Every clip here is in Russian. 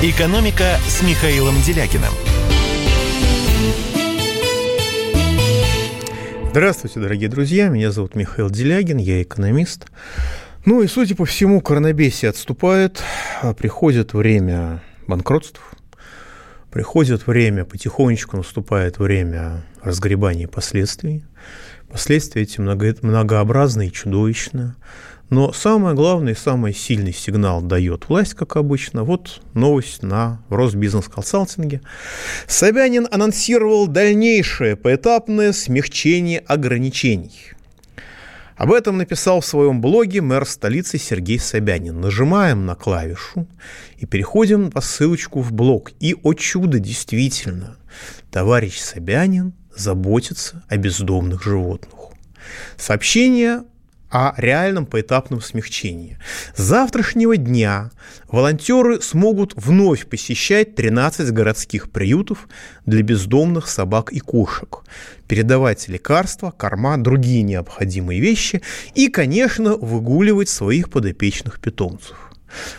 «Экономика» с Михаилом Делякиным. Здравствуйте, дорогие друзья. Меня зовут Михаил Делягин, я экономист. Ну и, судя по всему, коронабесие отступает, а приходит время банкротств, приходит время, потихонечку наступает время разгребания последствий. Последствия эти много, многообразны и чудовищны. Но самое главное и самый сильный сигнал дает власть, как обычно. Вот новость на Росбизнес-консалтинге. Собянин анонсировал дальнейшее поэтапное смягчение ограничений. Об этом написал в своем блоге мэр столицы Сергей Собянин. Нажимаем на клавишу и переходим по ссылочку в блог. И, о чудо, действительно, товарищ Собянин заботится о бездомных животных. Сообщение о реальном поэтапном смягчении. С завтрашнего дня волонтеры смогут вновь посещать 13 городских приютов для бездомных собак и кошек, передавать лекарства, корма, другие необходимые вещи и, конечно, выгуливать своих подопечных питомцев.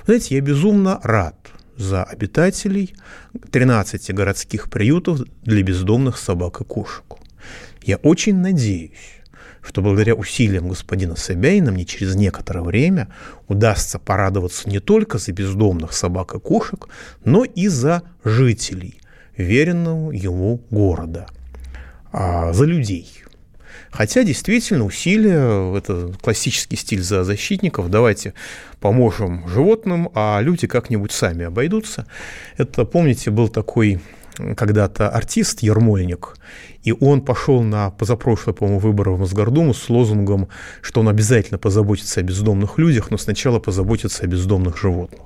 Знаете, я безумно рад за обитателей 13 городских приютов для бездомных собак и кошек. Я очень надеюсь, что благодаря усилиям господина Собянина мне через некоторое время удастся порадоваться не только за бездомных собак и кошек, но и за жителей веренного ему города, а за людей. Хотя действительно усилия, это классический стиль за защитников, давайте поможем животным, а люди как-нибудь сами обойдутся. Это, помните, был такой когда-то артист Ермольник, и он пошел на позапрошлые, по-моему, выборы в Мосгордуму с лозунгом, что он обязательно позаботится о бездомных людях, но сначала позаботится о бездомных животных.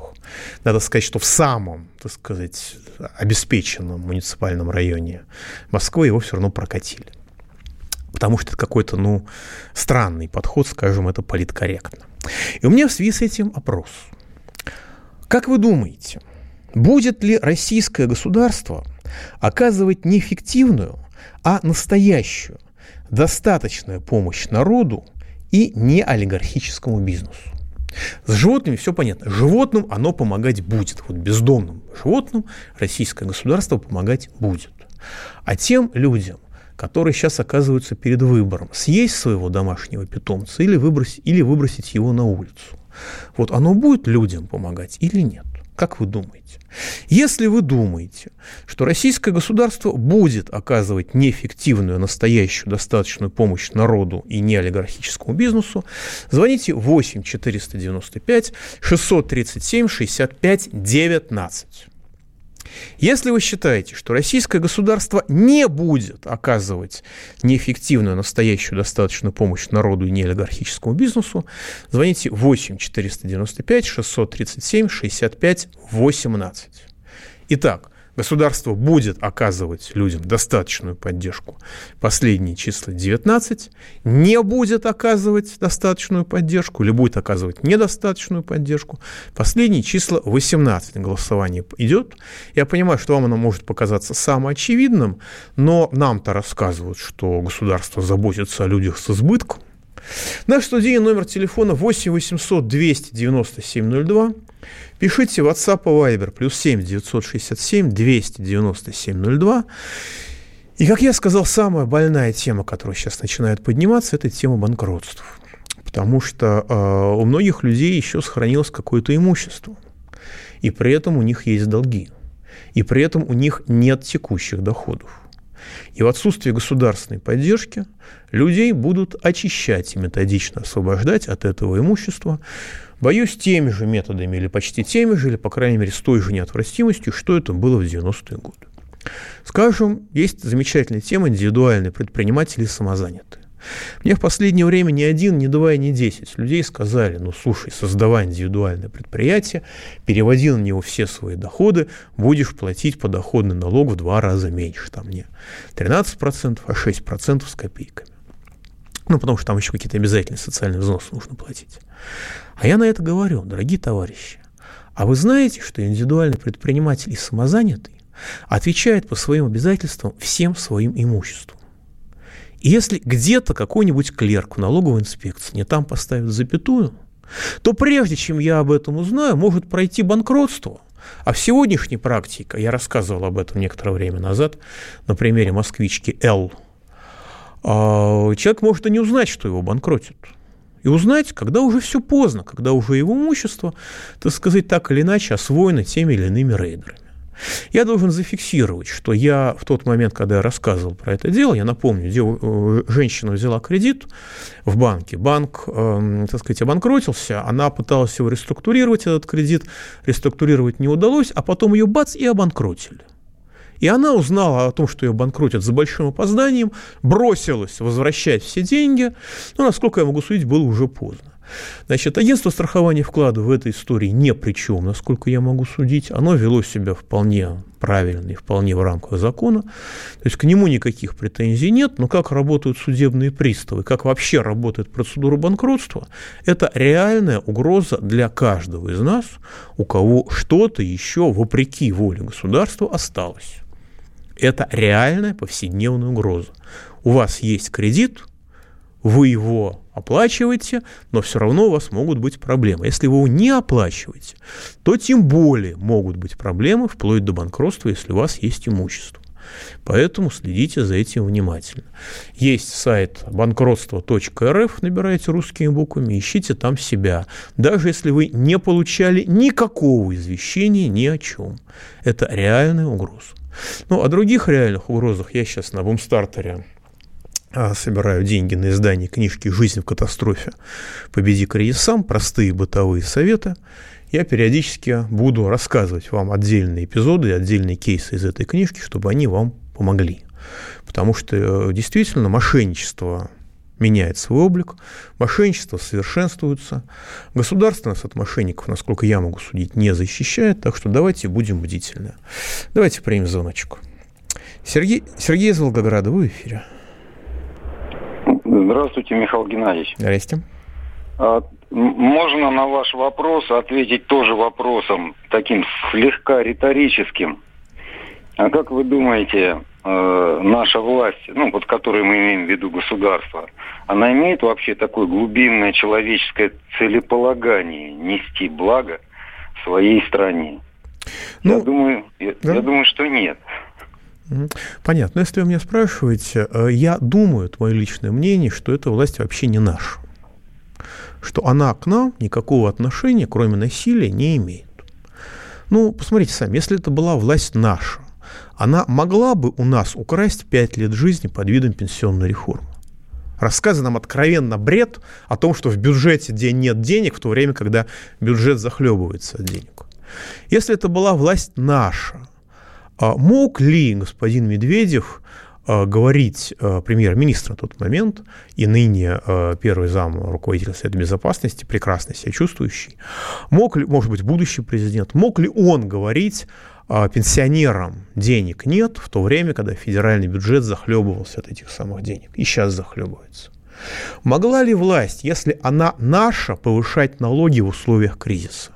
Надо сказать, что в самом, так сказать, обеспеченном муниципальном районе Москвы его все равно прокатили. Потому что это какой-то, ну, странный подход, скажем, это политкорректно. И у меня в связи с этим опрос. Как вы думаете, будет ли российское государство оказывать неэффективную, а настоящую, достаточную помощь народу и не олигархическому бизнесу. С животными все понятно. Животным оно помогать будет. Вот бездомным животным российское государство помогать будет. А тем людям, которые сейчас оказываются перед выбором, съесть своего домашнего питомца или выбросить, или выбросить его на улицу, вот оно будет людям помогать или нет? Как вы думаете? Если вы думаете, что российское государство будет оказывать неэффективную, настоящую, достаточную помощь народу и не олигархическому бизнесу, звоните 8 495 637 65 19. Если вы считаете, что российское государство не будет оказывать неэффективную, настоящую, достаточную помощь народу и неолигархическому бизнесу, звоните 8 495 637 65 18. Итак, государство будет оказывать людям достаточную поддержку. Последние числа 19 не будет оказывать достаточную поддержку или будет оказывать недостаточную поддержку. Последние числа 18 голосование идет. Я понимаю, что вам оно может показаться самоочевидным, но нам-то рассказывают, что государство заботится о людях с избытком, Наш студийный номер телефона 8 800 297 02. Пишите WhatsApp и Viber плюс 7 967 297 02. И, как я сказал, самая больная тема, которая сейчас начинает подниматься, это тема банкротств. Потому что э, у многих людей еще сохранилось какое-то имущество. И при этом у них есть долги. И при этом у них нет текущих доходов. И в отсутствие государственной поддержки людей будут очищать и методично освобождать от этого имущества, боюсь, теми же методами или почти теми же, или, по крайней мере, с той же неотвратимостью, что это было в 90-е годы. Скажем, есть замечательная тема индивидуальные предприниматели и самозанятые. Мне в последнее время ни один, ни два ни десять людей сказали, ну, слушай, создавай индивидуальное предприятие, переводи на него все свои доходы, будешь платить подоходный налог в два раза меньше, там не 13%, а 6% с копейками. Ну, потому что там еще какие-то обязательные социальные взносы нужно платить. А я на это говорю, дорогие товарищи, а вы знаете, что индивидуальный предприниматель и самозанятый отвечает по своим обязательствам всем своим имуществом? Если где-то какой-нибудь клерк в налоговой инспекции не там поставит запятую, то прежде чем я об этом узнаю, может пройти банкротство, А в сегодняшней практике, я рассказывал об этом некоторое время назад на примере москвички Л, а, человек может и не узнать, что его банкротят. И узнать, когда уже все поздно, когда уже его имущество, так сказать, так или иначе освоено теми или иными рейдерами. Я должен зафиксировать, что я в тот момент, когда я рассказывал про это дело, я напомню, дев, э, женщина взяла кредит в банке, банк, э, так сказать, обанкротился, она пыталась его реструктурировать, этот кредит реструктурировать не удалось, а потом ее бац и обанкротили. И она узнала о том, что ее банкротят за большим опозданием, бросилась возвращать все деньги, но, насколько я могу судить, было уже поздно. Значит, агентство страхования вклада в этой истории не при чем, насколько я могу судить. Оно вело себя вполне правильно и вполне в рамках закона. То есть к нему никаких претензий нет, но как работают судебные приставы, как вообще работает процедура банкротства, это реальная угроза для каждого из нас, у кого что-то еще вопреки воле государства осталось. Это реальная повседневная угроза. У вас есть кредит, вы его оплачиваете, но все равно у вас могут быть проблемы. Если вы его не оплачиваете, то тем более могут быть проблемы вплоть до банкротства, если у вас есть имущество. Поэтому следите за этим внимательно. Есть сайт банкротство.рф, набирайте русскими буквами, ищите там себя. Даже если вы не получали никакого извещения ни о чем. Это реальная угроза. Ну, о других реальных угрозах я сейчас на бумстартере собираю деньги на издание книжки «Жизнь в катастрофе. Победи кризис сам. Простые бытовые советы». Я периодически буду рассказывать вам отдельные эпизоды, отдельные кейсы из этой книжки, чтобы они вам помогли. Потому что э, действительно мошенничество меняет свой облик, мошенничество совершенствуется, государство нас от мошенников, насколько я могу судить, не защищает, так что давайте будем бдительны. Давайте примем звоночку. Сергей, Сергей из Волгограда, вы в эфире. Здравствуйте, Михаил Геннадьевич. Здрасте. А, можно на ваш вопрос ответить тоже вопросом, таким слегка риторическим. А как вы думаете, э, наша власть, ну, под которой мы имеем в виду государство, она имеет вообще такое глубинное человеческое целеполагание нести благо своей стране? Ну, я думаю, я, да? я думаю, что нет. Понятно. Если вы меня спрашиваете, э, я думаю, это мое личное мнение, что эта власть вообще не наша. Что она к нам никакого отношения, кроме насилия, не имеет. Ну, посмотрите сами, если это была власть наша, она могла бы у нас украсть пять лет жизни под видом пенсионной реформы. Рассказывая нам откровенно бред о том, что в бюджете день нет денег, в то время, когда бюджет захлебывается от денег. Если это была власть наша, мог ли господин Медведев а, говорить а, премьер-министр на тот момент и ныне первый зам руководителя Совета Безопасности, прекрасно себя чувствующий, мог ли, может быть, будущий президент, мог ли он говорить пенсионерам денег нет, в то время, когда федеральный бюджет захлебывался от этих самых денег, и сейчас захлебывается. Могла ли власть, если она наша, повышать налоги в условиях кризиса?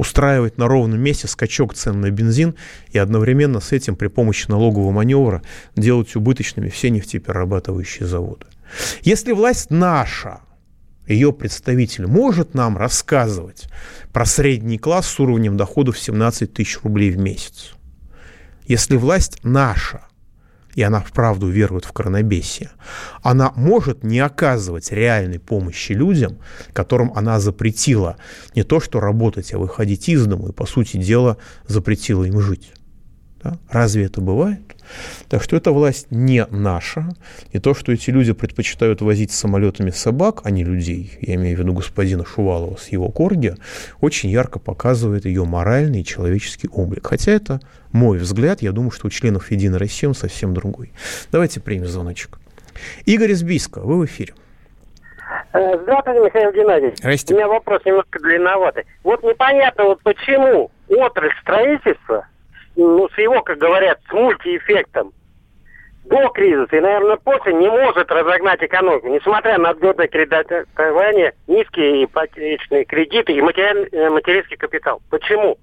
Устраивать на ровном месте скачок цен на бензин и одновременно с этим при помощи налогового маневра делать убыточными все нефтеперерабатывающие заводы. Если власть наша, ее представитель может нам рассказывать про средний класс с уровнем доходов 17 тысяч рублей в месяц, если власть наша, и она вправду верует в коронабесие, она может не оказывать реальной помощи людям, которым она запретила не то что работать, а выходить из дома, и, по сути дела, запретила им жить. Да? Разве это бывает? Так что эта власть не наша. И то, что эти люди предпочитают возить самолетами собак, а не людей, я имею в виду господина Шувалова с его корги, очень ярко показывает ее моральный и человеческий облик. Хотя это мой взгляд, я думаю, что у членов Единой России он совсем другой. Давайте примем звоночек. Игорь из Бийска, вы в эфире. Э, здравствуйте, Михаил Геннадьевич. Здрасте. У меня вопрос немножко длинноватый. Вот непонятно, вот почему отрасль строительства ну, с его, как говорят, с мультиэффектом до кризиса и, наверное, после не может разогнать экономику, несмотря на отгодное кредитование, низкие ипотечные кредиты и э, материнский капитал. Почему?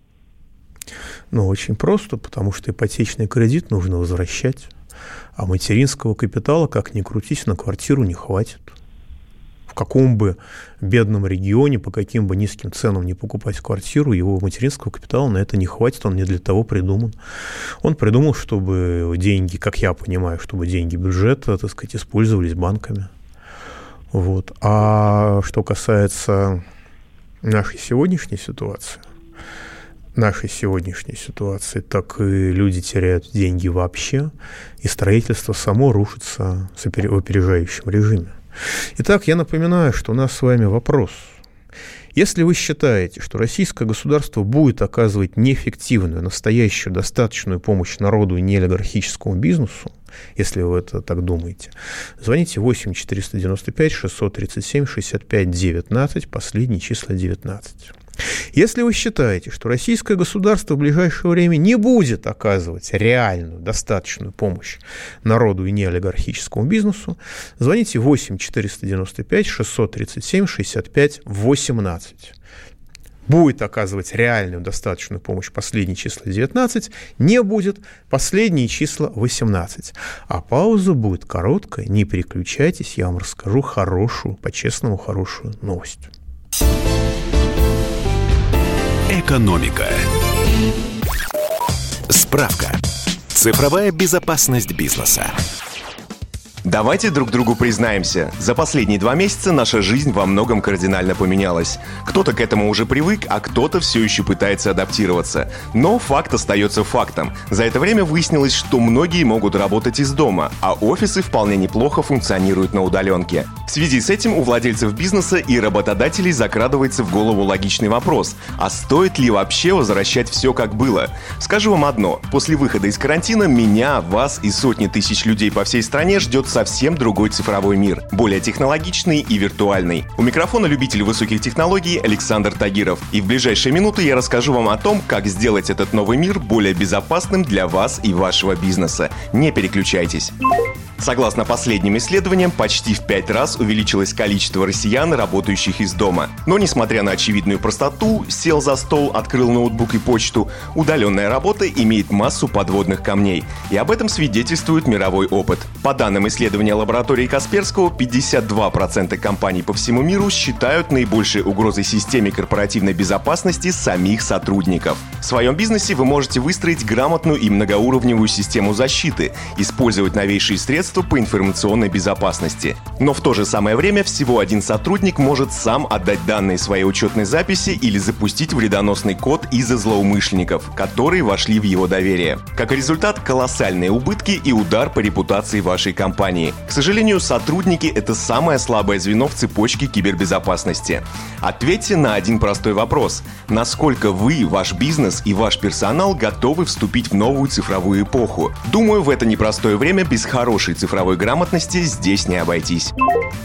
Ну, очень просто, потому что ипотечный кредит нужно возвращать, а материнского капитала, как ни крутись, на квартиру не хватит. В каком бы бедном регионе, по каким бы низким ценам не покупать квартиру, его материнского капитала на это не хватит, он не для того придуман. Он придумал, чтобы деньги, как я понимаю, чтобы деньги бюджета, так сказать, использовались банками. Вот. А что касается нашей сегодняшней ситуации, нашей сегодняшней ситуации, так и люди теряют деньги вообще, и строительство само рушится в опережающем режиме. Итак, я напоминаю, что у нас с вами вопрос. Если вы считаете, что российское государство будет оказывать неэффективную, настоящую, достаточную помощь народу и неолигархическому бизнесу, если вы это так думаете, звоните 8 495 637 65 19, последние числа 19. Если вы считаете, что российское государство в ближайшее время не будет оказывать реальную, достаточную помощь народу и неолигархическому бизнесу, звоните 8 495 637 65 18 будет оказывать реальную достаточную помощь последние числа 19, не будет последние числа 18. А пауза будет короткая, не переключайтесь, я вам расскажу хорошую, по-честному хорошую новость. Экономика. Справка. Цифровая безопасность бизнеса. Давайте друг другу признаемся, за последние два месяца наша жизнь во многом кардинально поменялась. Кто-то к этому уже привык, а кто-то все еще пытается адаптироваться. Но факт остается фактом. За это время выяснилось, что многие могут работать из дома, а офисы вполне неплохо функционируют на удаленке. В связи с этим у владельцев бизнеса и работодателей закрадывается в голову логичный вопрос, а стоит ли вообще возвращать все как было? Скажу вам одно, после выхода из карантина меня, вас и сотни тысяч людей по всей стране ждет совсем другой цифровой мир, более технологичный и виртуальный. У микрофона любитель высоких технологий Александр Тагиров. И в ближайшие минуты я расскажу вам о том, как сделать этот новый мир более безопасным для вас и вашего бизнеса. Не переключайтесь. Согласно последним исследованиям, почти в пять раз увеличилось количество россиян, работающих из дома. Но несмотря на очевидную простоту, сел за стол, открыл ноутбук и почту, удаленная работа имеет массу подводных камней. И об этом свидетельствует мировой опыт. По данным исследования лаборатории Касперского, 52% компаний по всему миру считают наибольшей угрозой системе корпоративной безопасности самих сотрудников. В своем бизнесе вы можете выстроить грамотную и многоуровневую систему защиты, использовать новейшие средства по информационной безопасности. Но в то же самое время всего один сотрудник может сам отдать данные своей учетной записи или запустить вредоносный код из-за злоумышленников, которые вошли в его доверие. Как результат, колоссальные убытки и удар по репутации вашей компании. К сожалению, сотрудники – это самое слабое звено в цепочке кибербезопасности. Ответьте на один простой вопрос. Насколько вы, ваш бизнес и ваш персонал готовы вступить в новую цифровую эпоху? Думаю, в это непростое время без хорошей цифровой грамотности здесь не обойтись.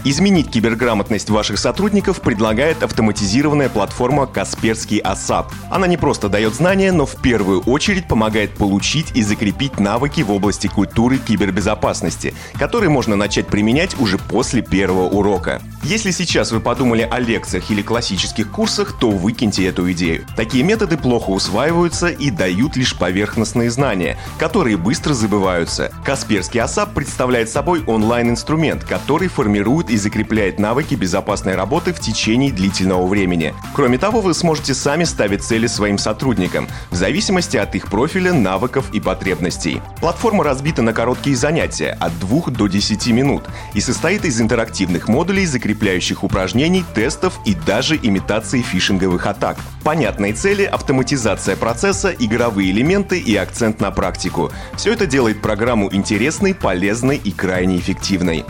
Изменить киберграмотность ваших сотрудников предлагает автоматизированная платформа Касперский ASAP. Она не просто дает знания, но в первую очередь помогает получить и закрепить навыки в области культуры кибербезопасности, которые можно начать применять уже после первого урока. Если сейчас вы подумали о лекциях или классических курсах, то выкиньте эту идею. Такие методы плохо усваиваются и дают лишь поверхностные знания, которые быстро забываются. Касперский ASAP представляет собой онлайн-инструмент, который формирует и закрепляет навыки безопасной работы в течение длительного времени. Кроме того, вы сможете сами ставить цели своим сотрудникам, в зависимости от их профиля, навыков и потребностей. Платформа разбита на короткие занятия от 2 до 10 минут и состоит из интерактивных модулей, закрепляющих упражнений, тестов и даже имитации фишинговых атак. Понятные цели, автоматизация процесса, игровые элементы и акцент на практику. Все это делает программу интересной, полезной и крайне эффективной.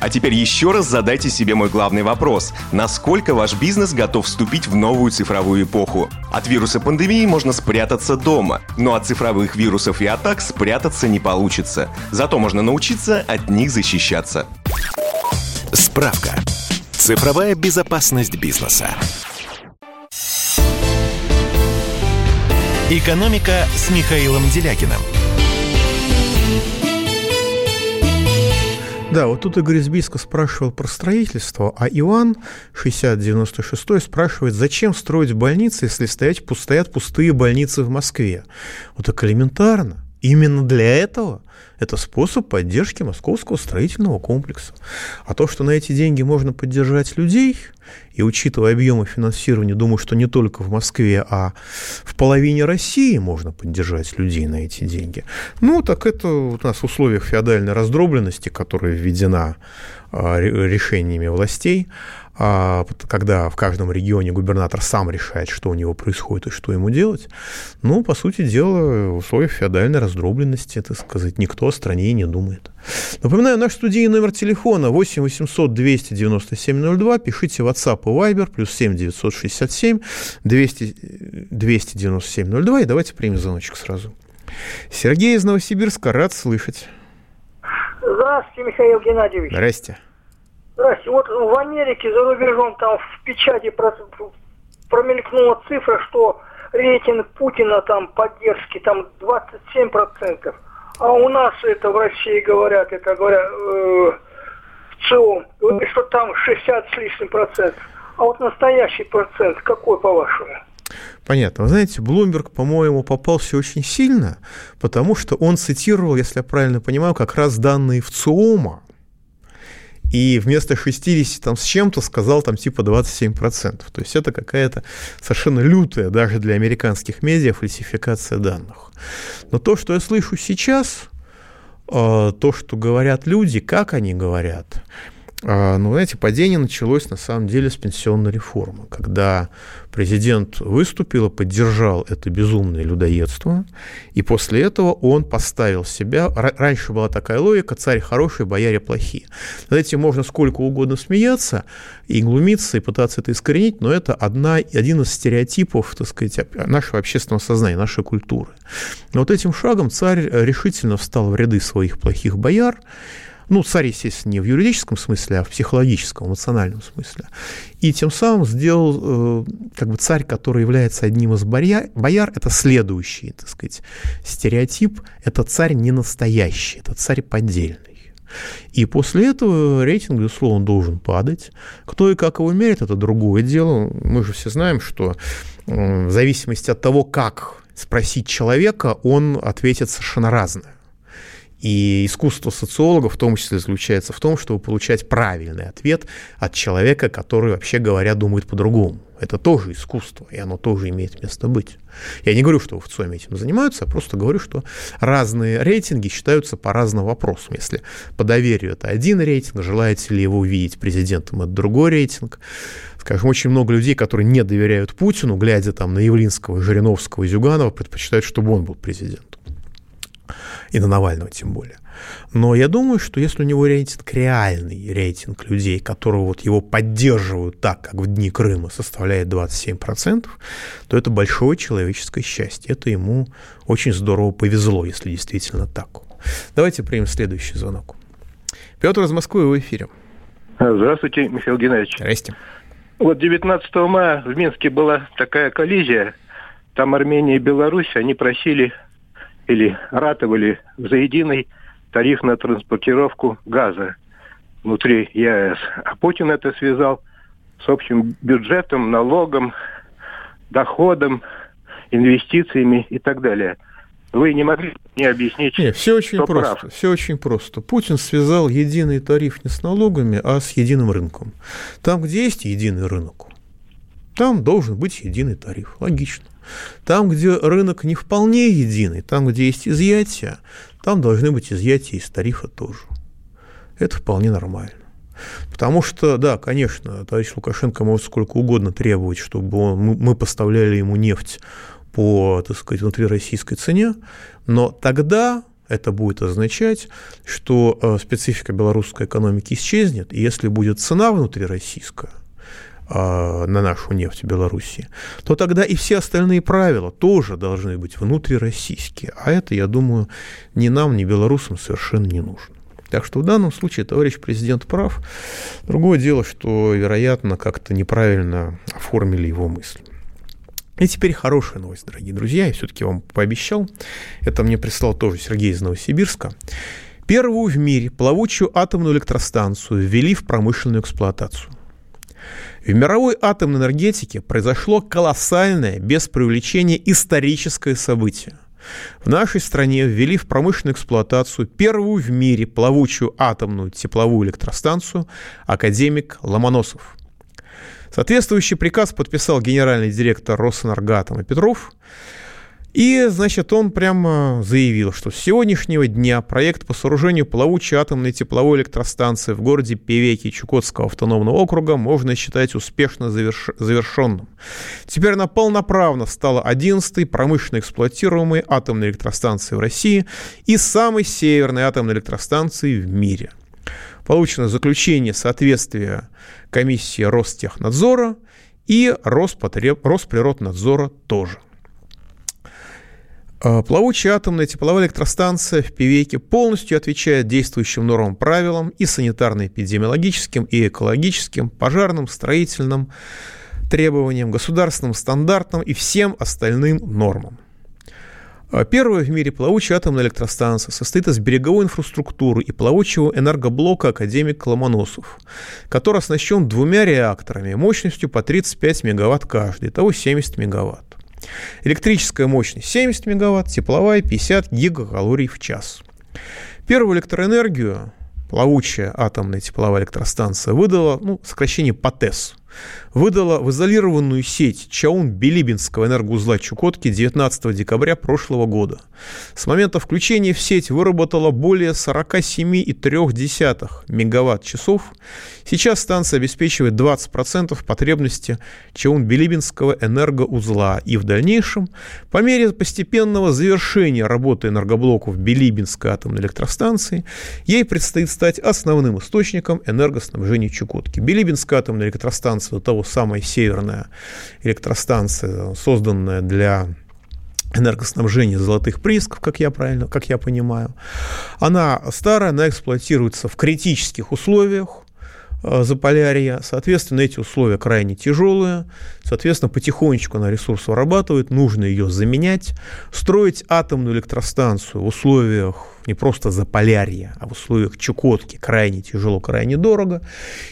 А теперь еще раз задайте себе мой главный вопрос. Насколько ваш бизнес готов вступить в новую цифровую эпоху? От вируса пандемии можно спрятаться дома, но от цифровых вирусов и атак спрятаться не получится. Зато можно научиться от них защищаться. Справка. Цифровая безопасность бизнеса. «Экономика» с Михаилом Делякиным – Да, вот тут Игорь Избийско спрашивал про строительство, а Иван 6096 спрашивает, зачем строить больницы, если стоять, стоят пустые больницы в Москве? Вот так элементарно. Именно для этого это способ поддержки московского строительного комплекса. А то, что на эти деньги можно поддержать людей, и учитывая объемы финансирования, думаю, что не только в Москве, а в половине России можно поддержать людей на эти деньги. Ну, так это у нас в условиях феодальной раздробленности, которая введена а, решениями властей, когда в каждом регионе губернатор сам решает, что у него происходит и что ему делать, ну, по сути дела, в условиях феодальной раздробленности, так сказать, никто о стране не думает. Напоминаю, наш студийный номер телефона 8 800 297 02. Пишите WhatsApp и Viber, плюс 7 967 200, 297 02. И давайте примем звоночек сразу. Сергей из Новосибирска, рад слышать. Здравствуйте, Михаил Геннадьевич. Здрасте. Здрасте. Вот в Америке за рубежом там в печати промелькнула цифра, что рейтинг Путина там поддержки там 27%. А у нас это в России говорят, это говорят э, в целом, что там 60 с лишним процентов. А вот настоящий процент какой, по-вашему? Понятно. Вы знаете, Блумберг, по-моему, попался очень сильно, потому что он цитировал, если я правильно понимаю, как раз данные в ЦИОМа, и вместо 60 там с чем-то сказал там типа 27%. То есть это какая-то совершенно лютая даже для американских медиа фальсификация данных. Но то, что я слышу сейчас, э, то, что говорят люди, как они говорят, а, ну, знаете, падение началось на самом деле с пенсионной реформы, когда президент выступил и поддержал это безумное людоедство, и после этого он поставил себя... Раньше была такая логика «царь хороший, бояре плохие». Этим можно сколько угодно смеяться и глумиться, и пытаться это искоренить, но это одна, один из стереотипов, так сказать, нашего общественного сознания, нашей культуры. Но вот этим шагом царь решительно встал в ряды своих плохих бояр, ну, царь, естественно, не в юридическом смысле, а в психологическом, эмоциональном смысле. И тем самым сделал, э, как бы царь, который является одним из бояр, бояр это следующий, так сказать, стереотип, это царь не настоящий, это царь поддельный. И после этого рейтинг, безусловно, должен падать. Кто и как его мерит, это другое дело. Мы же все знаем, что в зависимости от того, как спросить человека, он ответит совершенно разное. И искусство социолога в том числе заключается в том, чтобы получать правильный ответ от человека, который, вообще говоря, думает по-другому. Это тоже искусство, и оно тоже имеет место быть. Я не говорю, что в ЦОМе этим занимаются, а просто говорю, что разные рейтинги считаются по разным вопросам. Если по доверию это один рейтинг, желаете ли его увидеть президентом, это другой рейтинг. Скажем, очень много людей, которые не доверяют Путину, глядя там на Явлинского, Жириновского и Зюганова, предпочитают, чтобы он был президентом и на Навального тем более. Но я думаю, что если у него рейтинг реальный, рейтинг людей, которые вот его поддерживают так, как в дни Крыма, составляет 27%, то это большое человеческое счастье. Это ему очень здорово повезло, если действительно так. Давайте примем следующий звонок. Петр из Москвы, в эфире. Здравствуйте, Михаил Геннадьевич. Здрасте. Вот 19 мая в Минске была такая коллизия. Там Армения и Беларусь, они просили или ратовали за единый тариф на транспортировку газа внутри ЕАЭС. А Путин это связал с общим бюджетом, налогом, доходом, инвестициями и так далее. Вы не могли мне объяснить? Нет, все очень просто. Прав? Все очень просто. Путин связал единый тариф не с налогами, а с единым рынком. Там, где есть единый рынок, там должен быть единый тариф. Логично. Там, где рынок не вполне единый, там, где есть изъятия, там должны быть изъятия из тарифа тоже. Это вполне нормально. Потому что, да, конечно, товарищ Лукашенко может сколько угодно требовать, чтобы он, мы поставляли ему нефть по, так сказать, внутрироссийской цене, но тогда это будет означать, что э, специфика белорусской экономики исчезнет, и если будет цена внутрироссийская, на нашу нефть в Беларуси, то тогда и все остальные правила тоже должны быть внутрироссийские. А это, я думаю, ни нам, ни белорусам совершенно не нужно. Так что в данном случае товарищ президент прав. Другое дело, что, вероятно, как-то неправильно оформили его мысли. И теперь хорошая новость, дорогие друзья, я все-таки вам пообещал. Это мне прислал тоже Сергей из Новосибирска. Первую в мире плавучую атомную электростанцию ввели в промышленную эксплуатацию. В мировой атомной энергетике произошло колоссальное, без привлечения, историческое событие. в нашей стране ввели в промышленную эксплуатацию первую в мире плавучую атомную тепловую электростанцию академик Ломоносов. Соответствующий приказ подписал генеральный директор Росэнергатома Петров – и, значит, он прямо заявил, что с сегодняшнего дня проект по сооружению плавучей атомной тепловой электростанции в городе Певеки Чукотского автономного округа можно считать успешно заверш... завершенным. Теперь она полноправно стала 11-й промышленно эксплуатируемой атомной электростанцией в России и самой северной атомной электростанцией в мире. Получено заключение соответствия комиссии Ростехнадзора и Роспотреб... Росприроднадзора тоже. А, плавучая атомная тепловая электростанция в Пивеке полностью отвечает действующим нормам, правилам и санитарно-эпидемиологическим, и экологическим, пожарным, строительным требованиям, государственным стандартам и всем остальным нормам. А, первая в мире плавучая атомная электростанция состоит из береговой инфраструктуры и плавучего энергоблока «Академик Ломоносов», который оснащен двумя реакторами мощностью по 35 мегаватт каждый, того 70 мегаватт. Электрическая мощность 70 мегаватт, тепловая 50 гигакалорий в час. Первую электроэнергию плавучая атомная тепловая электростанция выдала, ну, сокращение ПАТЭС – выдала в изолированную сеть Чаун-Билибинского энергоузла Чукотки 19 декабря прошлого года. С момента включения в сеть выработала более 47,3 мегаватт-часов. Сейчас станция обеспечивает 20% потребности Чаун-Билибинского энергоузла. И в дальнейшем, по мере постепенного завершения работы энергоблоков Билибинской атомной электростанции, ей предстоит стать основным источником энергоснабжения Чукотки. Билибинская атомная электростанция электростанция, того самая северная электростанция, созданная для энергоснабжения золотых приисков, как я правильно, как я понимаю. Она старая, она эксплуатируется в критических условиях, Заполярья. Соответственно, эти условия крайне тяжелые. Соответственно, потихонечку она ресурс вырабатывает, нужно ее заменять. Строить атомную электростанцию в условиях не просто Заполярья, а в условиях Чукотки крайне тяжело, крайне дорого.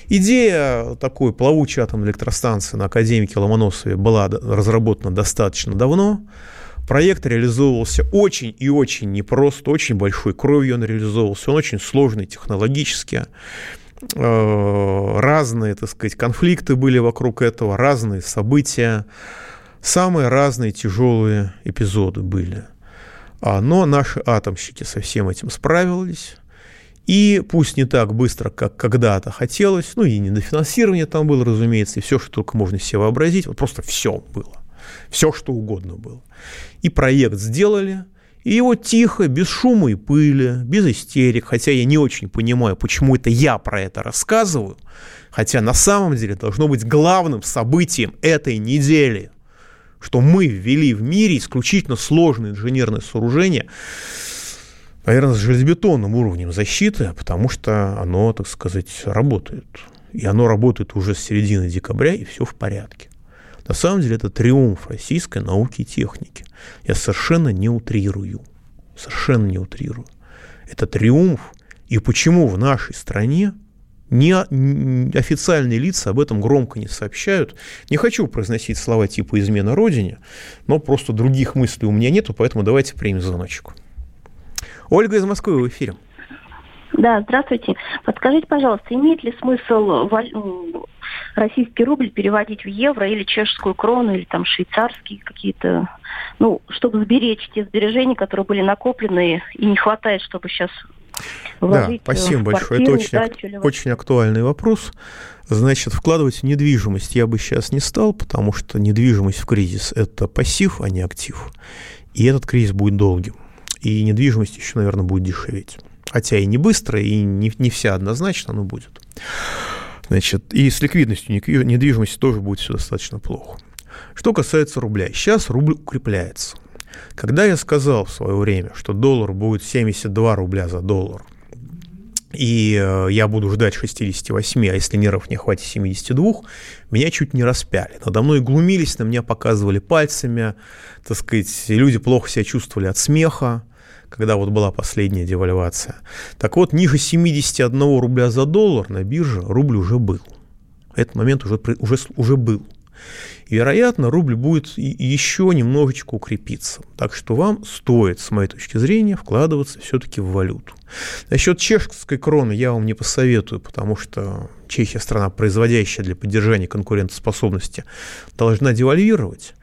Идея такой плавучей атомной электростанции на академике Ломоносове была разработана достаточно давно. Проект реализовывался очень и очень непросто, очень большой кровью он реализовывался, он очень сложный технологически. Э, разные, так сказать, конфликты были вокруг этого, разные события, самые разные тяжелые эпизоды были. А, но наши атомщики со всем этим справились. И пусть не так быстро, как когда-то хотелось, ну и недофинансирование там было, разумеется, и все, что только можно себе вообразить, вот просто все было, все, что угодно было. И проект сделали, и его тихо, без шума и пыли, без истерик, хотя я не очень понимаю, почему это я про это рассказываю, хотя на самом деле должно быть главным событием этой недели, что мы ввели в мире исключительно сложное инженерное сооружение, наверное, с железобетонным уровнем защиты, потому что оно, так сказать, работает. И оно работает уже с середины декабря, и все в порядке. На самом деле это триумф российской науки и техники. Я совершенно не утрирую. Совершенно не утрирую. Это триумф. И почему в нашей стране не, официальные лица об этом громко не сообщают. Не хочу произносить слова типа «измена Родине», но просто других мыслей у меня нету, поэтому давайте примем звоночку. Ольга из Москвы в эфире. Да, здравствуйте. Подскажите, пожалуйста, имеет ли смысл российский рубль переводить в евро или чешскую крону, или там швейцарские какие-то, ну, чтобы сберечь те сбережения, которые были накоплены, и не хватает, чтобы сейчас да, спасибо большое. Это очень, ак- очень актуальный вопрос. Значит, вкладывать в недвижимость я бы сейчас не стал, потому что недвижимость в кризис – это пассив, а не актив. И этот кризис будет долгим. И недвижимость еще, наверное, будет дешеветь. Хотя и не быстро, и не, не вся однозначно, но будет. Значит, и с ликвидностью недвижимости тоже будет все достаточно плохо. Что касается рубля, сейчас рубль укрепляется. Когда я сказал в свое время, что доллар будет 72 рубля за доллар, и э, я буду ждать 68, а если нервов не хватит 72, меня чуть не распяли. Надо мной глумились, на меня показывали пальцами, так сказать, люди плохо себя чувствовали от смеха когда вот была последняя девальвация. Так вот, ниже 71 рубля за доллар на бирже рубль уже был. Этот момент уже, уже, уже был. И, вероятно, рубль будет еще немножечко укрепиться. Так что вам стоит, с моей точки зрения, вкладываться все-таки в валюту. Насчет чешской кроны я вам не посоветую, потому что Чехия страна, производящая для поддержания конкурентоспособности, должна девальвировать.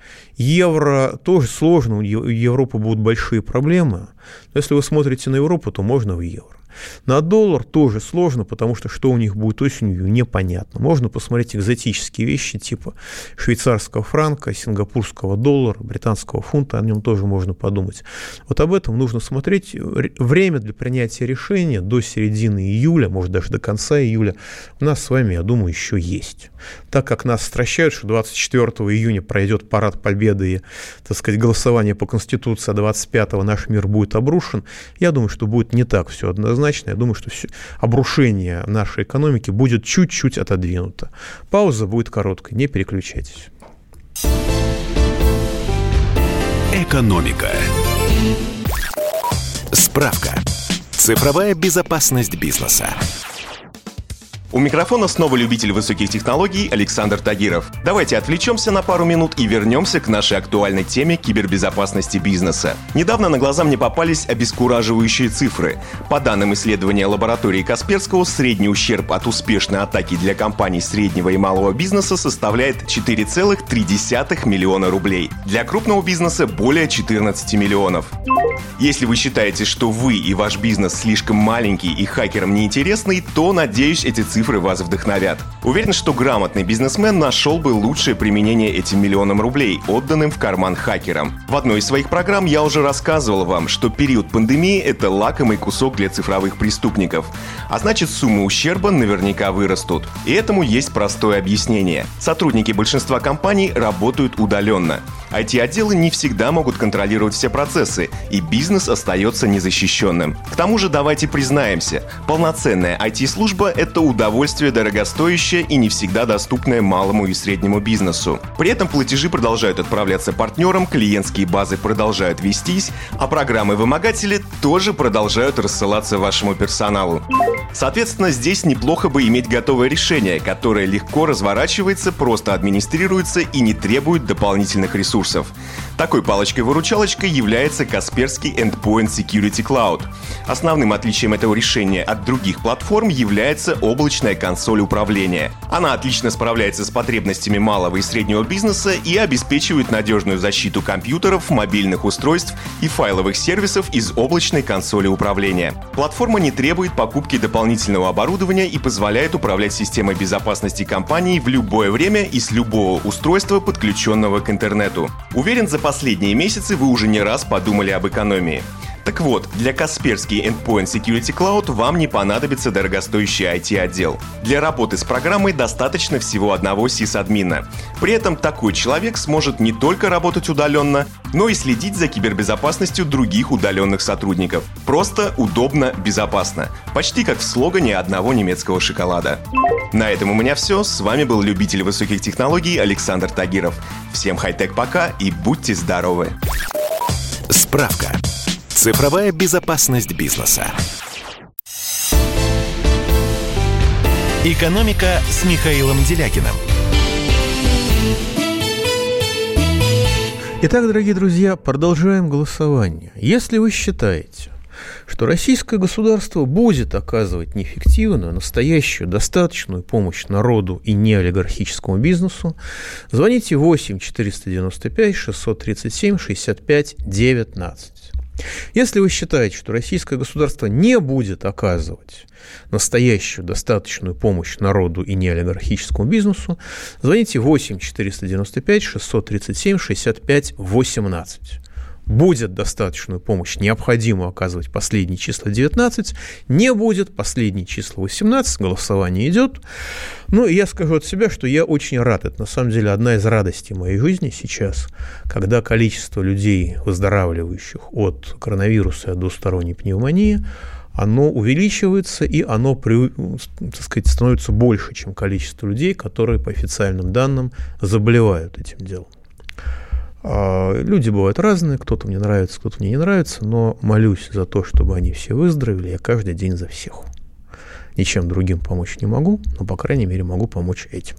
Евро тоже сложно, у Европы будут большие проблемы. Но если вы смотрите на Европу, то можно в евро. На доллар тоже сложно, потому что что у них будет осенью, непонятно. Можно посмотреть экзотические вещи типа швейцарского франка, сингапурского доллара, британского фунта, о нем тоже можно подумать. Вот об этом нужно смотреть. Время для принятия решения до середины июля, может даже до конца июля, у нас с вами, я думаю, еще есть. Так как нас стращают, что 24 июня пройдет парад победы и, так сказать, голосование по Конституции, а 25 наш мир будет обрушен, я думаю, что будет не так все однозначно. Я думаю, что все, обрушение нашей экономики будет чуть-чуть отодвинуто. Пауза будет короткой, не переключайтесь. Экономика. Справка. Цифровая безопасность бизнеса. У микрофона снова любитель высоких технологий Александр Тагиров. Давайте отвлечемся на пару минут и вернемся к нашей актуальной теме кибербезопасности бизнеса. Недавно на глаза мне попались обескураживающие цифры. По данным исследования лаборатории Касперского, средний ущерб от успешной атаки для компаний среднего и малого бизнеса составляет 4,3 миллиона рублей. Для крупного бизнеса более 14 миллионов. Если вы считаете, что вы и ваш бизнес слишком маленький и хакерам неинтересный, то, надеюсь, эти цифры цифры вас вдохновят. Уверен, что грамотный бизнесмен нашел бы лучшее применение этим миллионам рублей, отданным в карман хакерам. В одной из своих программ я уже рассказывал вам, что период пандемии – это лакомый кусок для цифровых преступников. А значит, суммы ущерба наверняка вырастут. И этому есть простое объяснение. Сотрудники большинства компаний работают удаленно. IT-отделы не всегда могут контролировать все процессы, и бизнес остается незащищенным. К тому же давайте признаемся, полноценная IT-служба – это удовольствие дорогостоящее и не всегда доступное малому и среднему бизнесу. При этом платежи продолжают отправляться партнерам, клиентские базы продолжают вестись, а программы-вымогатели тоже продолжают рассылаться вашему персоналу. Соответственно, здесь неплохо бы иметь готовое решение, которое легко разворачивается, просто администрируется и не требует дополнительных ресурсов. Такой палочкой-выручалочкой является Касперский Endpoint Security Cloud. Основным отличием этого решения от других платформ является облачная консоль управления. Она отлично справляется с потребностями малого и среднего бизнеса и обеспечивает надежную защиту компьютеров, мобильных устройств и файловых сервисов из облачной консоли управления. Платформа не требует покупки дополнительного оборудования и позволяет управлять системой безопасности компании в любое время и с любого устройства, подключенного к интернету. Уверен, за последние месяцы вы уже не раз подумали об экономии. Так вот, для Касперский Endpoint Security Cloud вам не понадобится дорогостоящий IT-отдел. Для работы с программой достаточно всего одного сисадмина. При этом такой человек сможет не только работать удаленно, но и следить за кибербезопасностью других удаленных сотрудников. Просто, удобно, безопасно. Почти как в слогане одного немецкого шоколада. На этом у меня все. С вами был любитель высоких технологий Александр Тагиров. Всем хай-тек пока и будьте здоровы. Справка. Цифровая безопасность бизнеса. Экономика с Михаилом Делякиным. Итак, дорогие друзья, продолжаем голосование. Если вы считаете, что российское государство будет оказывать неэффективную, настоящую, достаточную помощь народу и неолигархическому бизнесу, звоните 8 495 637 65 19. Если вы считаете, что российское государство не будет оказывать настоящую достаточную помощь народу и неолигархическому бизнесу, звоните 8 495 637 65 18 будет достаточную помощь, необходимо оказывать последние числа 19, не будет, последние числа 18, голосование идет. Ну, я скажу от себя, что я очень рад. Это, на самом деле, одна из радостей моей жизни сейчас, когда количество людей, выздоравливающих от коронавируса и от двусторонней пневмонии, оно увеличивается, и оно, так сказать, становится больше, чем количество людей, которые, по официальным данным, заболевают этим делом. А, люди бывают разные, кто-то мне нравится, кто-то мне не нравится, но молюсь за то, чтобы они все выздоровели, я каждый день за всех. Ничем другим помочь не могу, но, по крайней мере, могу помочь этим.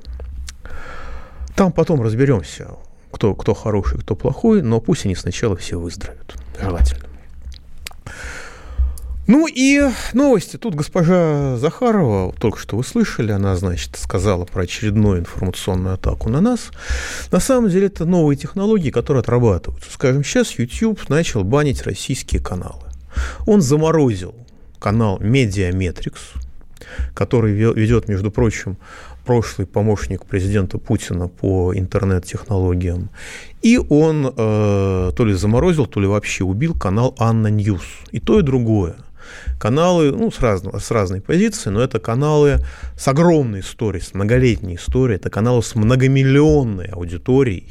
Там потом разберемся, кто, кто хороший, кто плохой, но пусть они сначала все выздоровеют. Желательно. Ну и новости. Тут госпожа Захарова, только что вы слышали, она, значит, сказала про очередную информационную атаку на нас. На самом деле это новые технологии, которые отрабатываются. Скажем, сейчас YouTube начал банить российские каналы. Он заморозил канал Mediametrics, который ведет, между прочим, прошлый помощник президента Путина по интернет-технологиям. И он э, то ли заморозил, то ли вообще убил канал ANNA News. И то, и другое – каналы, ну, с, разного, с разной позиции, но это каналы с огромной историей, с многолетней историей, это каналы с многомиллионной аудиторией,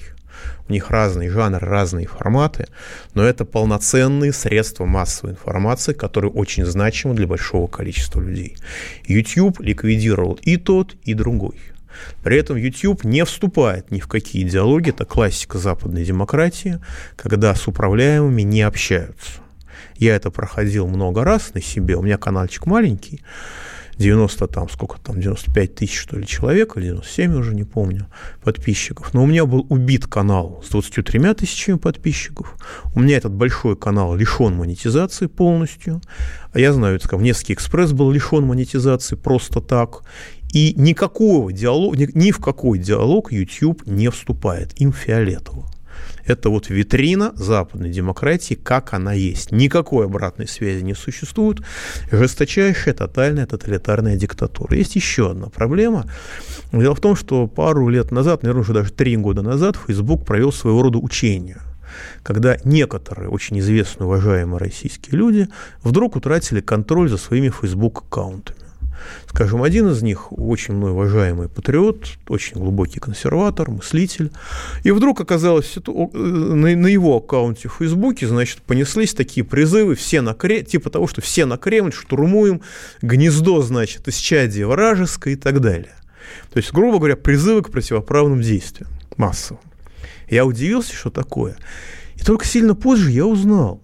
у них разный жанр, разные форматы, но это полноценные средства массовой информации, которые очень значимы для большого количества людей. YouTube ликвидировал и тот, и другой. При этом YouTube не вступает ни в какие идеологии, это классика западной демократии, когда с управляемыми не общаются. Я это проходил много раз на себе. У меня каналчик маленький, 90 там, сколько там, 95 тысяч, что ли, человек, или 97 уже, не помню, подписчиков. Но у меня был убит канал с 23 тысячами подписчиков. У меня этот большой канал лишен монетизации полностью. А я знаю, это как Невский экспресс был лишен монетизации просто так. И никакого диалога, ни, ни в какой диалог YouTube не вступает. Им фиолетово. Это вот витрина западной демократии, как она есть. Никакой обратной связи не существует. Жесточайшая тотальная тоталитарная диктатура. Есть еще одна проблема. Дело в том, что пару лет назад, наверное, уже даже три года назад, Facebook провел своего рода учение когда некоторые очень известные, уважаемые российские люди вдруг утратили контроль за своими Facebook-аккаунтами. Скажем, один из них, очень мной уважаемый патриот, очень глубокий консерватор, мыслитель, и вдруг оказалось, э, на, его аккаунте в Фейсбуке, значит, понеслись такие призывы, все на Кремль, типа того, что все на Кремль, штурмуем гнездо, значит, из чади вражеское и так далее. То есть, грубо говоря, призывы к противоправным действиям массовым. Я удивился, что такое. И только сильно позже я узнал,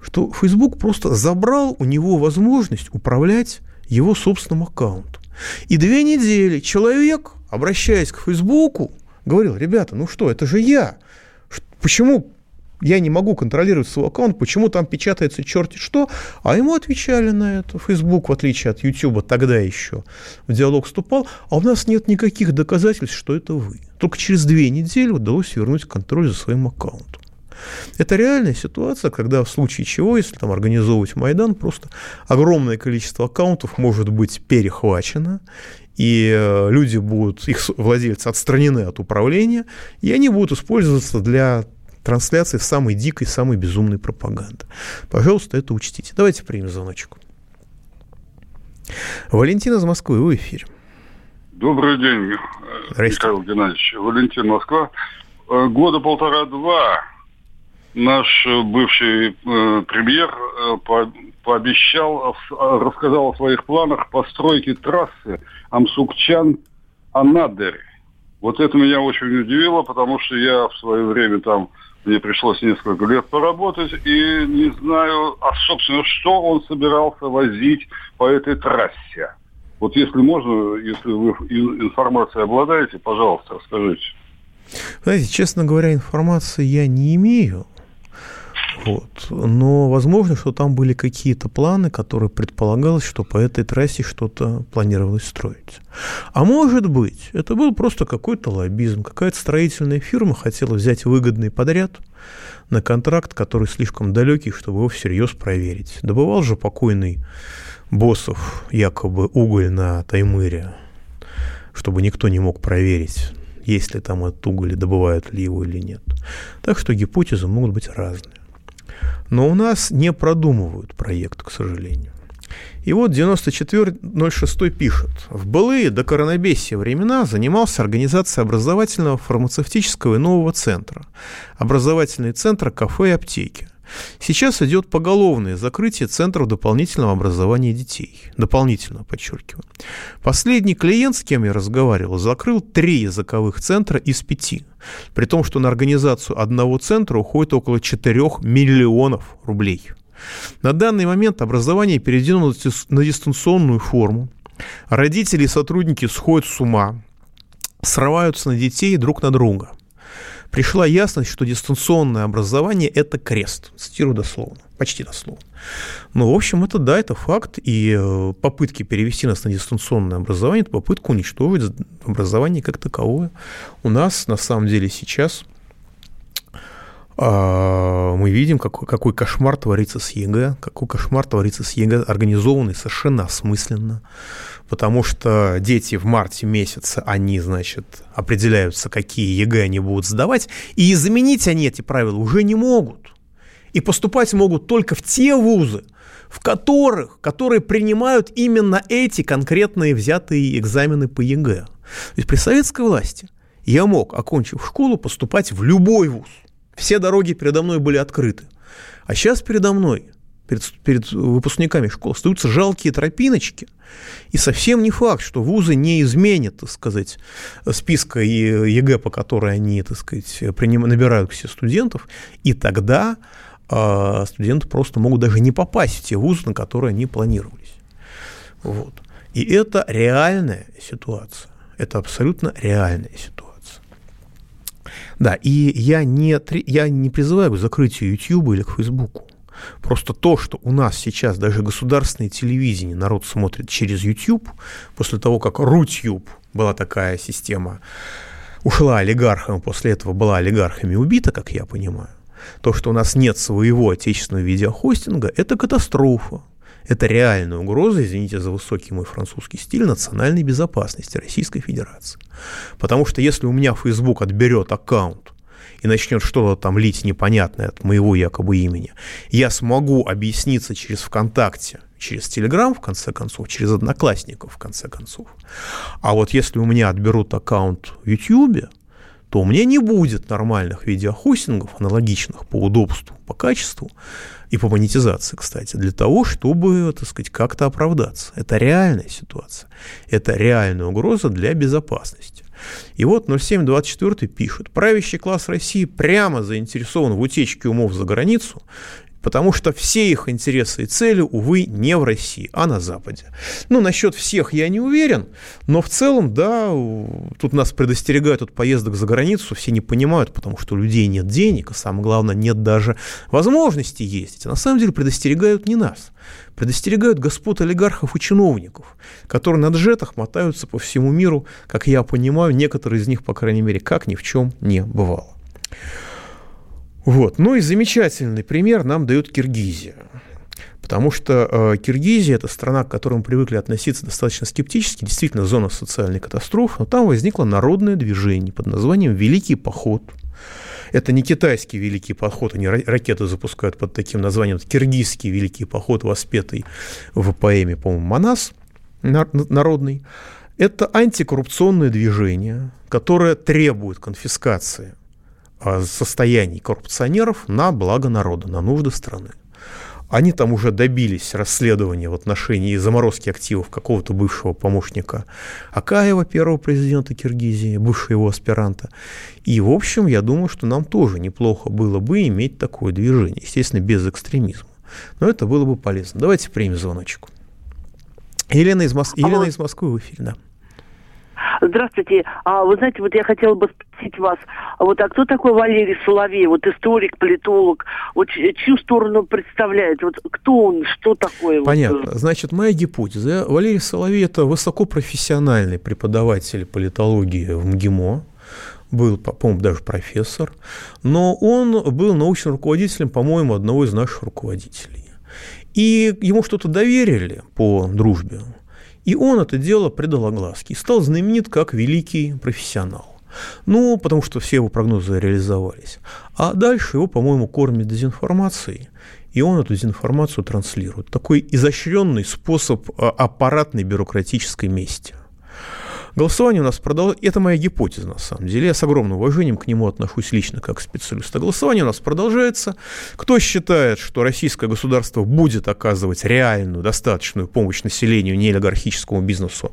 что Facebook просто забрал у него возможность управлять его собственным аккаунтом. И две недели человек, обращаясь к Фейсбуку, говорил, ребята, ну что, это же я. Почему я не могу контролировать свой аккаунт, почему там печатается черти что, а ему отвечали на это. Facebook, в отличие от YouTube, тогда еще в диалог вступал, а у нас нет никаких доказательств, что это вы. Только через две недели удалось вернуть контроль за своим аккаунтом. Это реальная ситуация, когда в случае чего, если там организовывать Майдан, просто огромное количество аккаунтов может быть перехвачено, и э, люди будут, их владельцы отстранены от управления, и они будут использоваться для трансляции самой дикой, самой безумной пропаганды. Пожалуйста, это учтите. Давайте примем звоночек. Валентин из Москвы, вы в эфире. Добрый день, Михаил Геннадьевич. Валентин, Москва. Э, года полтора-два наш э, бывший э, премьер э, по, пообещал, э, рассказал о своих планах постройки трассы Амсукчан-Анадырь. Вот это меня очень удивило, потому что я в свое время там, мне пришлось несколько лет поработать, и не знаю, а собственно, что он собирался возить по этой трассе. Вот если можно, если вы информацией обладаете, пожалуйста, расскажите. Знаете, честно говоря, информации я не имею. Вот. Но возможно, что там были какие-то планы, которые предполагалось, что по этой трассе что-то планировалось строить. А может быть, это был просто какой-то лоббизм, какая-то строительная фирма хотела взять выгодный подряд на контракт, который слишком далекий, чтобы его всерьез проверить. Добывал же покойный боссов якобы уголь на Таймыре, чтобы никто не мог проверить, есть ли там этот уголь добывают ли его или нет. Так что гипотезы могут быть разные. Но у нас не продумывают проект, к сожалению. И вот 9406 пишет. В былые до коронабесия времена занимался организацией образовательного фармацевтического и нового центра. Образовательный центр кафе и аптеки. Сейчас идет поголовное закрытие центров дополнительного образования детей. Дополнительно, подчеркиваю. Последний клиент, с кем я разговаривал, закрыл три языковых центра из пяти. При том, что на организацию одного центра уходит около 4 миллионов рублей. На данный момент образование переведено на дистанционную форму. Родители и сотрудники сходят с ума. срываются на детей друг на друга. Пришла ясность, что дистанционное образование – это крест. Цитирую дословно, почти дословно. Ну, в общем, это да, это факт. И э, попытки перевести нас на дистанционное образование – это попытка уничтожить образование как таковое. У нас, на самом деле, сейчас а, мы видим, какой, какой кошмар творится с ЕГЭ, какой кошмар творится с ЕГЭ, организованный совершенно осмысленно, потому что дети в марте месяце, они, значит, определяются, какие ЕГЭ они будут сдавать, и изменить они эти правила уже не могут. И поступать могут только в те вузы, в которых, которые принимают именно эти конкретные взятые экзамены по ЕГЭ. То есть при советской власти я мог, окончив школу, поступать в любой вуз – все дороги передо мной были открыты. А сейчас передо мной, перед, перед выпускниками школ, остаются жалкие тропиночки. И совсем не факт, что вузы не изменят, так сказать, списка ЕГЭ, по которой они, так сказать, приним, набирают все студентов. И тогда э, студенты просто могут даже не попасть в те вузы, на которые они планировались. Вот. И это реальная ситуация. Это абсолютно реальная ситуация. Да, и я не, я не призываю к закрытию YouTube или к Facebook. Просто то, что у нас сейчас даже государственное телевидение народ смотрит через YouTube, после того, как Рутюб была такая система, ушла олигархам, после этого была олигархами убита, как я понимаю, то, что у нас нет своего отечественного видеохостинга, это катастрофа. Это реальная угроза, извините за высокий мой французский стиль, национальной безопасности Российской Федерации. Потому что если у меня Facebook отберет аккаунт и начнет что-то там лить непонятное от моего якобы имени, я смогу объясниться через ВКонтакте, через Телеграм, в конце концов, через Одноклассников, в конце концов. А вот если у меня отберут аккаунт в YouTube, то у меня не будет нормальных видеохостингов, аналогичных по удобству, по качеству и по монетизации, кстати, для того, чтобы, так сказать, как-то оправдаться. Это реальная ситуация. Это реальная угроза для безопасности. И вот 0724 пишет, правящий класс России прямо заинтересован в утечке умов за границу потому что все их интересы и цели, увы, не в России, а на Западе. Ну, насчет всех я не уверен, но в целом, да, тут нас предостерегают от поездок за границу, все не понимают, потому что у людей нет денег, а самое главное, нет даже возможности ездить. А на самом деле предостерегают не нас, предостерегают господ олигархов и чиновников, которые на джетах мотаются по всему миру, как я понимаю, некоторые из них, по крайней мере, как ни в чем не бывало. Вот. Ну и замечательный пример нам дает Киргизия. Потому что э, Киргизия – это страна, к которой мы привыкли относиться достаточно скептически, действительно зона социальной катастрофы, но там возникло народное движение под названием «Великий поход». Это не китайский великий поход, они ракеты запускают под таким названием, это киргизский великий поход, воспетый в поэме, по-моему, «Манас» народный. Это антикоррупционное движение, которое требует конфискации состояний коррупционеров на благо народа, на нужды страны. Они там уже добились расследования в отношении заморозки активов какого-то бывшего помощника Акаева, первого президента Киргизии, бывшего его аспиранта. И, в общем, я думаю, что нам тоже неплохо было бы иметь такое движение, естественно, без экстремизма. Но это было бы полезно. Давайте примем звоночек. Елена из, Мос... Елена из Москвы в эфире, да. Здравствуйте. А вы знаете, вот я хотела бы спросить вас, а вот а кто такой Валерий Соловей? Вот историк, политолог. Вот чью сторону представляет? Вот кто он, что такое? Понятно. Вот? Значит, моя гипотеза. Валерий Соловей – это высокопрофессиональный преподаватель политологии в МГИМО был, по-моему, даже профессор, но он был научным руководителем, по-моему, одного из наших руководителей. И ему что-то доверили по дружбе. И он это дело предал огласке и стал знаменит как великий профессионал. Ну, потому что все его прогнозы реализовались. А дальше его, по-моему, кормят дезинформацией, и он эту дезинформацию транслирует. Такой изощренный способ а, аппаратной бюрократической мести. Голосование у нас продолжается, это моя гипотеза на самом деле, я с огромным уважением к нему отношусь лично как специалист. А голосование у нас продолжается. Кто считает, что российское государство будет оказывать реальную, достаточную помощь населению, не олигархическому бизнесу,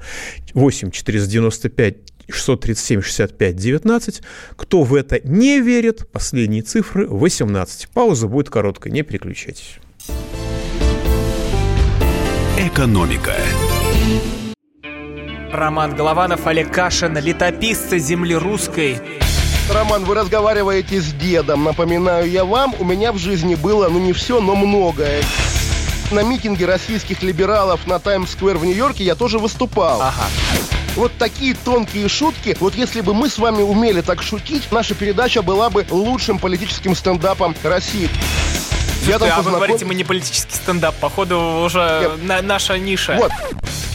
8 495 637 65 19. Кто в это не верит, последние цифры 18. Пауза будет короткой, не переключайтесь. Экономика. Роман Голованов, Олег Кашин, летописцы земли русской. Роман, вы разговариваете с дедом. Напоминаю я вам, у меня в жизни было, ну не все, но многое. На митинге российских либералов на Таймс-сквер в Нью-Йорке я тоже выступал. Ага. Вот такие тонкие шутки, вот если бы мы с вами умели так шутить, наша передача была бы лучшим политическим стендапом России. Я там а познаком... вы говорите, мы не политический стендап. Походу, уже на, наша ниша. Вот.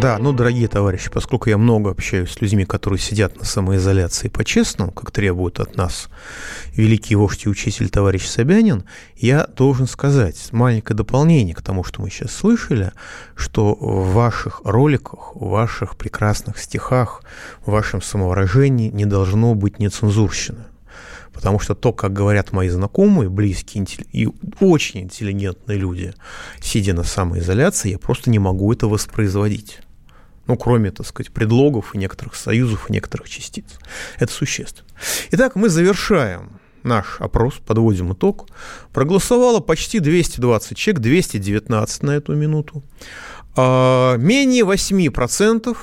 Да, ну, дорогие товарищи, поскольку я много общаюсь с людьми, которые сидят на самоизоляции по-честному, как требует от нас великий вождь и учитель товарищ Собянин, я должен сказать маленькое дополнение к тому, что мы сейчас слышали, что в ваших роликах, в ваших прекрасных стихах, в вашем самовыражении не должно быть нецензурщины. Потому что то, как говорят мои знакомые, близкие и очень интеллигентные люди, сидя на самоизоляции, я просто не могу это воспроизводить ну, кроме, так сказать, предлогов и некоторых союзов, и некоторых частиц. Это существенно. Итак, мы завершаем наш опрос, подводим итог. Проголосовало почти 220 человек, 219 на эту минуту. А, менее 8%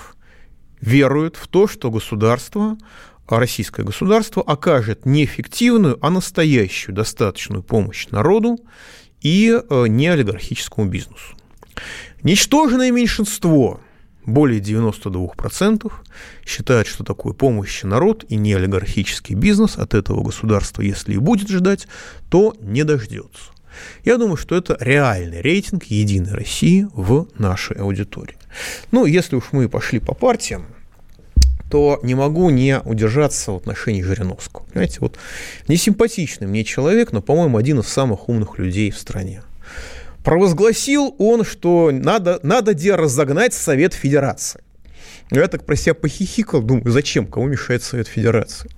веруют в то, что государство, российское государство окажет не эффективную, а настоящую достаточную помощь народу и э, не олигархическому бизнесу. Ничтожное меньшинство более 92% считают, что такое помощь народ и не олигархический бизнес от этого государства, если и будет ждать, то не дождется. Я думаю, что это реальный рейтинг Единой России в нашей аудитории. Ну, если уж мы пошли по партиям, то не могу не удержаться в отношении Жириновского. Понимаете, вот несимпатичный мне человек, но, по-моему, один из самых умных людей в стране. Провозгласил он, что надо, надо где разогнать Совет Федерации. Я так про себя похихикал, думаю, зачем, кому мешает Совет Федерации.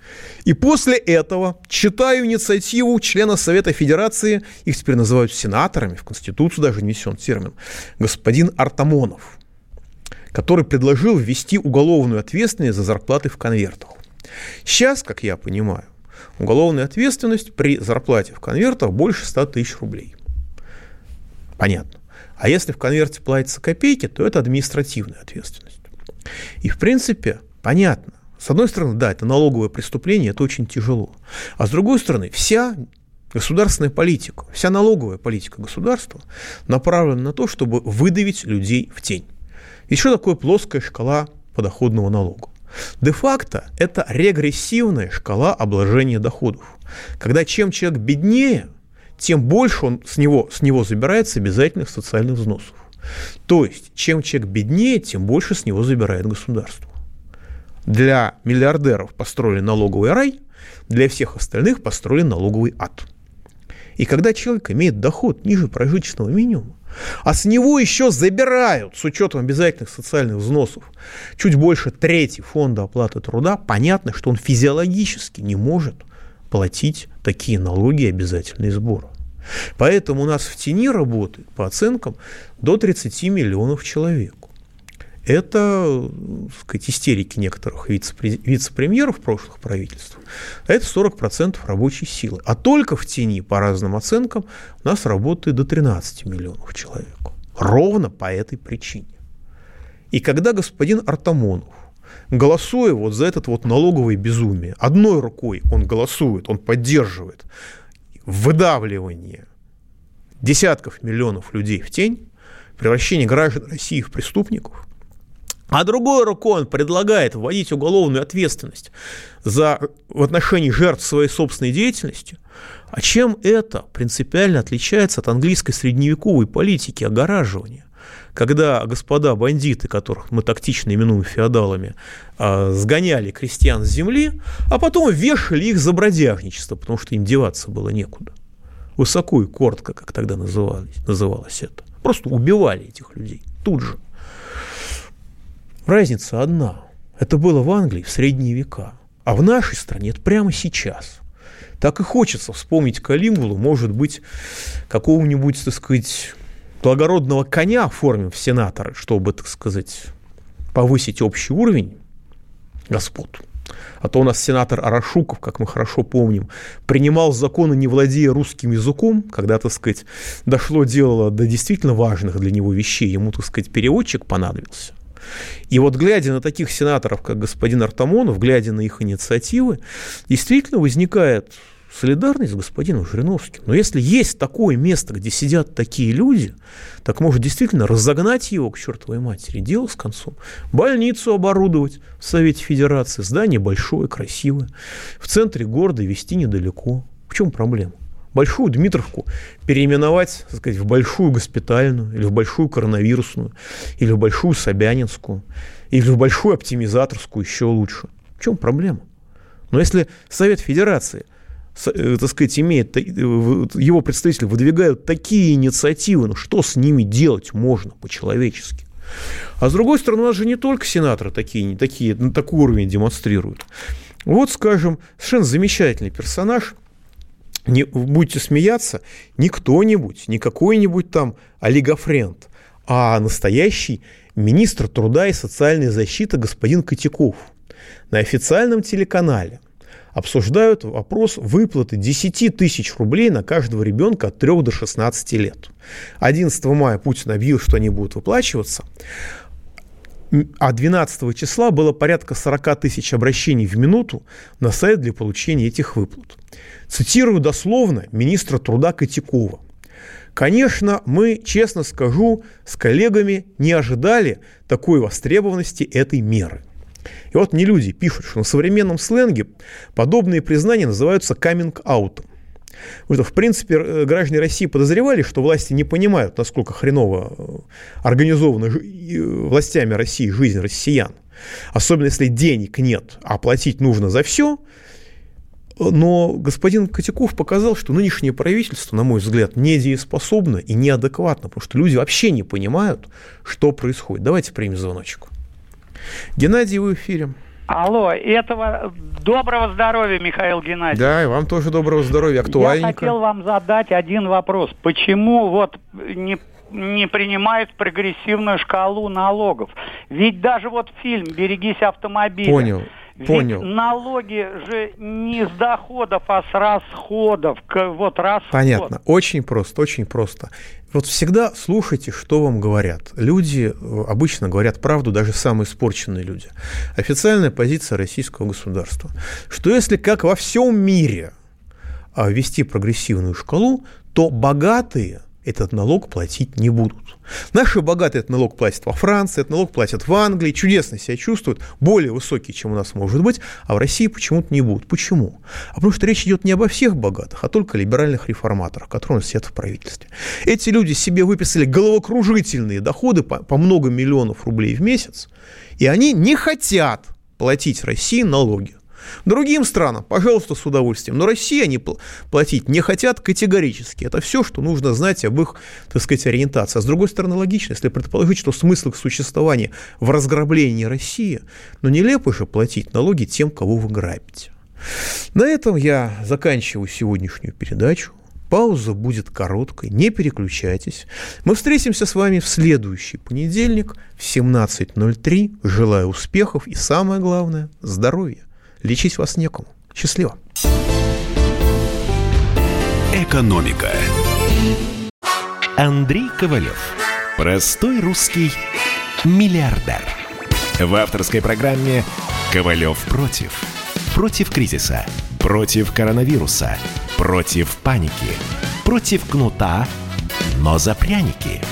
И после этого читаю инициативу члена Совета Федерации, их теперь называют сенаторами, в Конституцию даже внесен термин, господин Артамонов, который предложил ввести уголовную ответственность за зарплаты в конвертах. Сейчас, как я понимаю, уголовная ответственность при зарплате в конвертах больше 100 тысяч рублей. Понятно. А если в конверте платятся копейки, то это административная ответственность. И, в принципе, понятно. С одной стороны, да, это налоговое преступление, это очень тяжело. А с другой стороны, вся государственная политика, вся налоговая политика государства направлена на то, чтобы выдавить людей в тень. Еще такое плоская шкала подоходного налога? Де-факто это регрессивная шкала обложения доходов. Когда чем человек беднее – тем больше он с него, с него забирается обязательных социальных взносов. То есть, чем человек беднее, тем больше с него забирает государство. Для миллиардеров построили налоговый рай, для всех остальных построили налоговый ад. И когда человек имеет доход ниже прожиточного минимума, а с него еще забирают, с учетом обязательных социальных взносов, чуть больше трети фонда оплаты труда, понятно, что он физиологически не может платить такие налоги и обязательные сборы. Поэтому у нас в тени работает, по оценкам, до 30 миллионов человек. Это, так сказать, истерики некоторых вице-премьеров прошлых правительств. Это 40% рабочей силы. А только в тени, по разным оценкам, у нас работает до 13 миллионов человек. Ровно по этой причине. И когда господин Артамонов голосуя вот за этот вот налоговое безумие, одной рукой он голосует, он поддерживает выдавливание десятков миллионов людей в тень, превращение граждан России в преступников, а другой рукой он предлагает вводить уголовную ответственность за, в отношении жертв своей собственной деятельности, а чем это принципиально отличается от английской средневековой политики огораживания? Когда господа бандиты, которых мы тактично именуем феодалами, а, сгоняли крестьян с земли, а потом вешали их за бродяжничество, потому что им деваться было некуда. Высоко и коротко, как тогда называлось, называлось это. Просто убивали этих людей тут же. Разница одна. Это было в Англии в средние века. А в нашей стране это прямо сейчас. Так и хочется вспомнить Калимгулу, может быть, какого-нибудь, так сказать, благородного коня оформим в сенаторы, чтобы, так сказать, повысить общий уровень господ. А то у нас сенатор Арашуков, как мы хорошо помним, принимал законы, не владея русским языком, когда, так сказать, дошло дело до действительно важных для него вещей. Ему, так сказать, переводчик понадобился. И вот глядя на таких сенаторов, как господин Артамонов, глядя на их инициативы, действительно возникает солидарность с господином Жириновским. Но если есть такое место, где сидят такие люди, так может действительно разогнать его к чертовой матери. Дело с концом. Больницу оборудовать в Совете Федерации. Здание большое, красивое. В центре города вести недалеко. В чем проблема? Большую Дмитровку переименовать, так сказать, в большую госпитальную, или в большую коронавирусную, или в большую Собянинскую, или в большую оптимизаторскую, еще лучше. В чем проблема? Но если Совет Федерации – так сказать, имеет, э, его представители выдвигают такие инициативы, ну что с ними делать можно по-человечески? А с другой стороны, у нас же не только сенаторы такие, такие, на такой уровень демонстрируют. Вот, скажем, совершенно замечательный персонаж, не, будете смеяться, не кто-нибудь, не какой-нибудь там олигофренд, а настоящий министр труда и социальной защиты господин Котяков на официальном телеканале – обсуждают вопрос выплаты 10 тысяч рублей на каждого ребенка от 3 до 16 лет. 11 мая Путин объявил, что они будут выплачиваться, а 12 числа было порядка 40 тысяч обращений в минуту на сайт для получения этих выплат. Цитирую дословно министра труда Котякова. Конечно, мы, честно скажу, с коллегами не ожидали такой востребованности этой меры. И вот не люди пишут, что на современном сленге подобные признания называются каминг-аутом. Что, в принципе, э, граждане России подозревали, что власти не понимают, насколько хреново э, организована э, властями России жизнь россиян. Особенно, если денег нет, а платить нужно за все. Но господин Котяков показал, что нынешнее правительство, на мой взгляд, недееспособно и неадекватно, потому что люди вообще не понимают, что происходит. Давайте примем звоночек. Геннадий, вы в эфире. Алло, этого доброго здоровья, Михаил Геннадьевич. Да, и вам тоже доброго здоровья, актуальненько. Я хотел вам задать один вопрос. Почему вот не не принимают прогрессивную шкалу налогов. Ведь даже вот фильм «Берегись автомобиля». Понял. Понял. Ведь налоги же не с доходов, а с расходов. Вот расход. Понятно. Очень просто, очень просто. Вот всегда слушайте, что вам говорят. Люди э, обычно говорят правду, даже самые испорченные люди. Официальная позиция российского государства, что если как во всем мире а, ввести прогрессивную шкалу, то богатые – этот налог платить не будут. Наши богатые этот налог платят во Франции, этот налог платят в Англии, чудесно себя чувствуют, более высокие, чем у нас может быть, а в России почему-то не будут. Почему? А потому что речь идет не обо всех богатых, а только о либеральных реформаторах, которые у нас сидят в правительстве. Эти люди себе выписали головокружительные доходы по, по много миллионов рублей в месяц, и они не хотят платить России налоги. Другим странам, пожалуйста, с удовольствием. Но России они платить не хотят категорически. Это все, что нужно знать об их, так сказать, ориентации. А с другой стороны, логично, если предположить, что смысл их существования в разграблении России, но нелепо же платить налоги тем, кого вы грабите. На этом я заканчиваю сегодняшнюю передачу. Пауза будет короткой, не переключайтесь. Мы встретимся с вами в следующий понедельник в 17.03. Желаю успехов и, самое главное, здоровья. Лечить вас некому. Счастливо. Экономика. Андрей Ковалев. Простой русский миллиардер. В авторской программе «Ковалев против». Против кризиса. Против коронавируса. Против паники. Против кнута, но за пряники –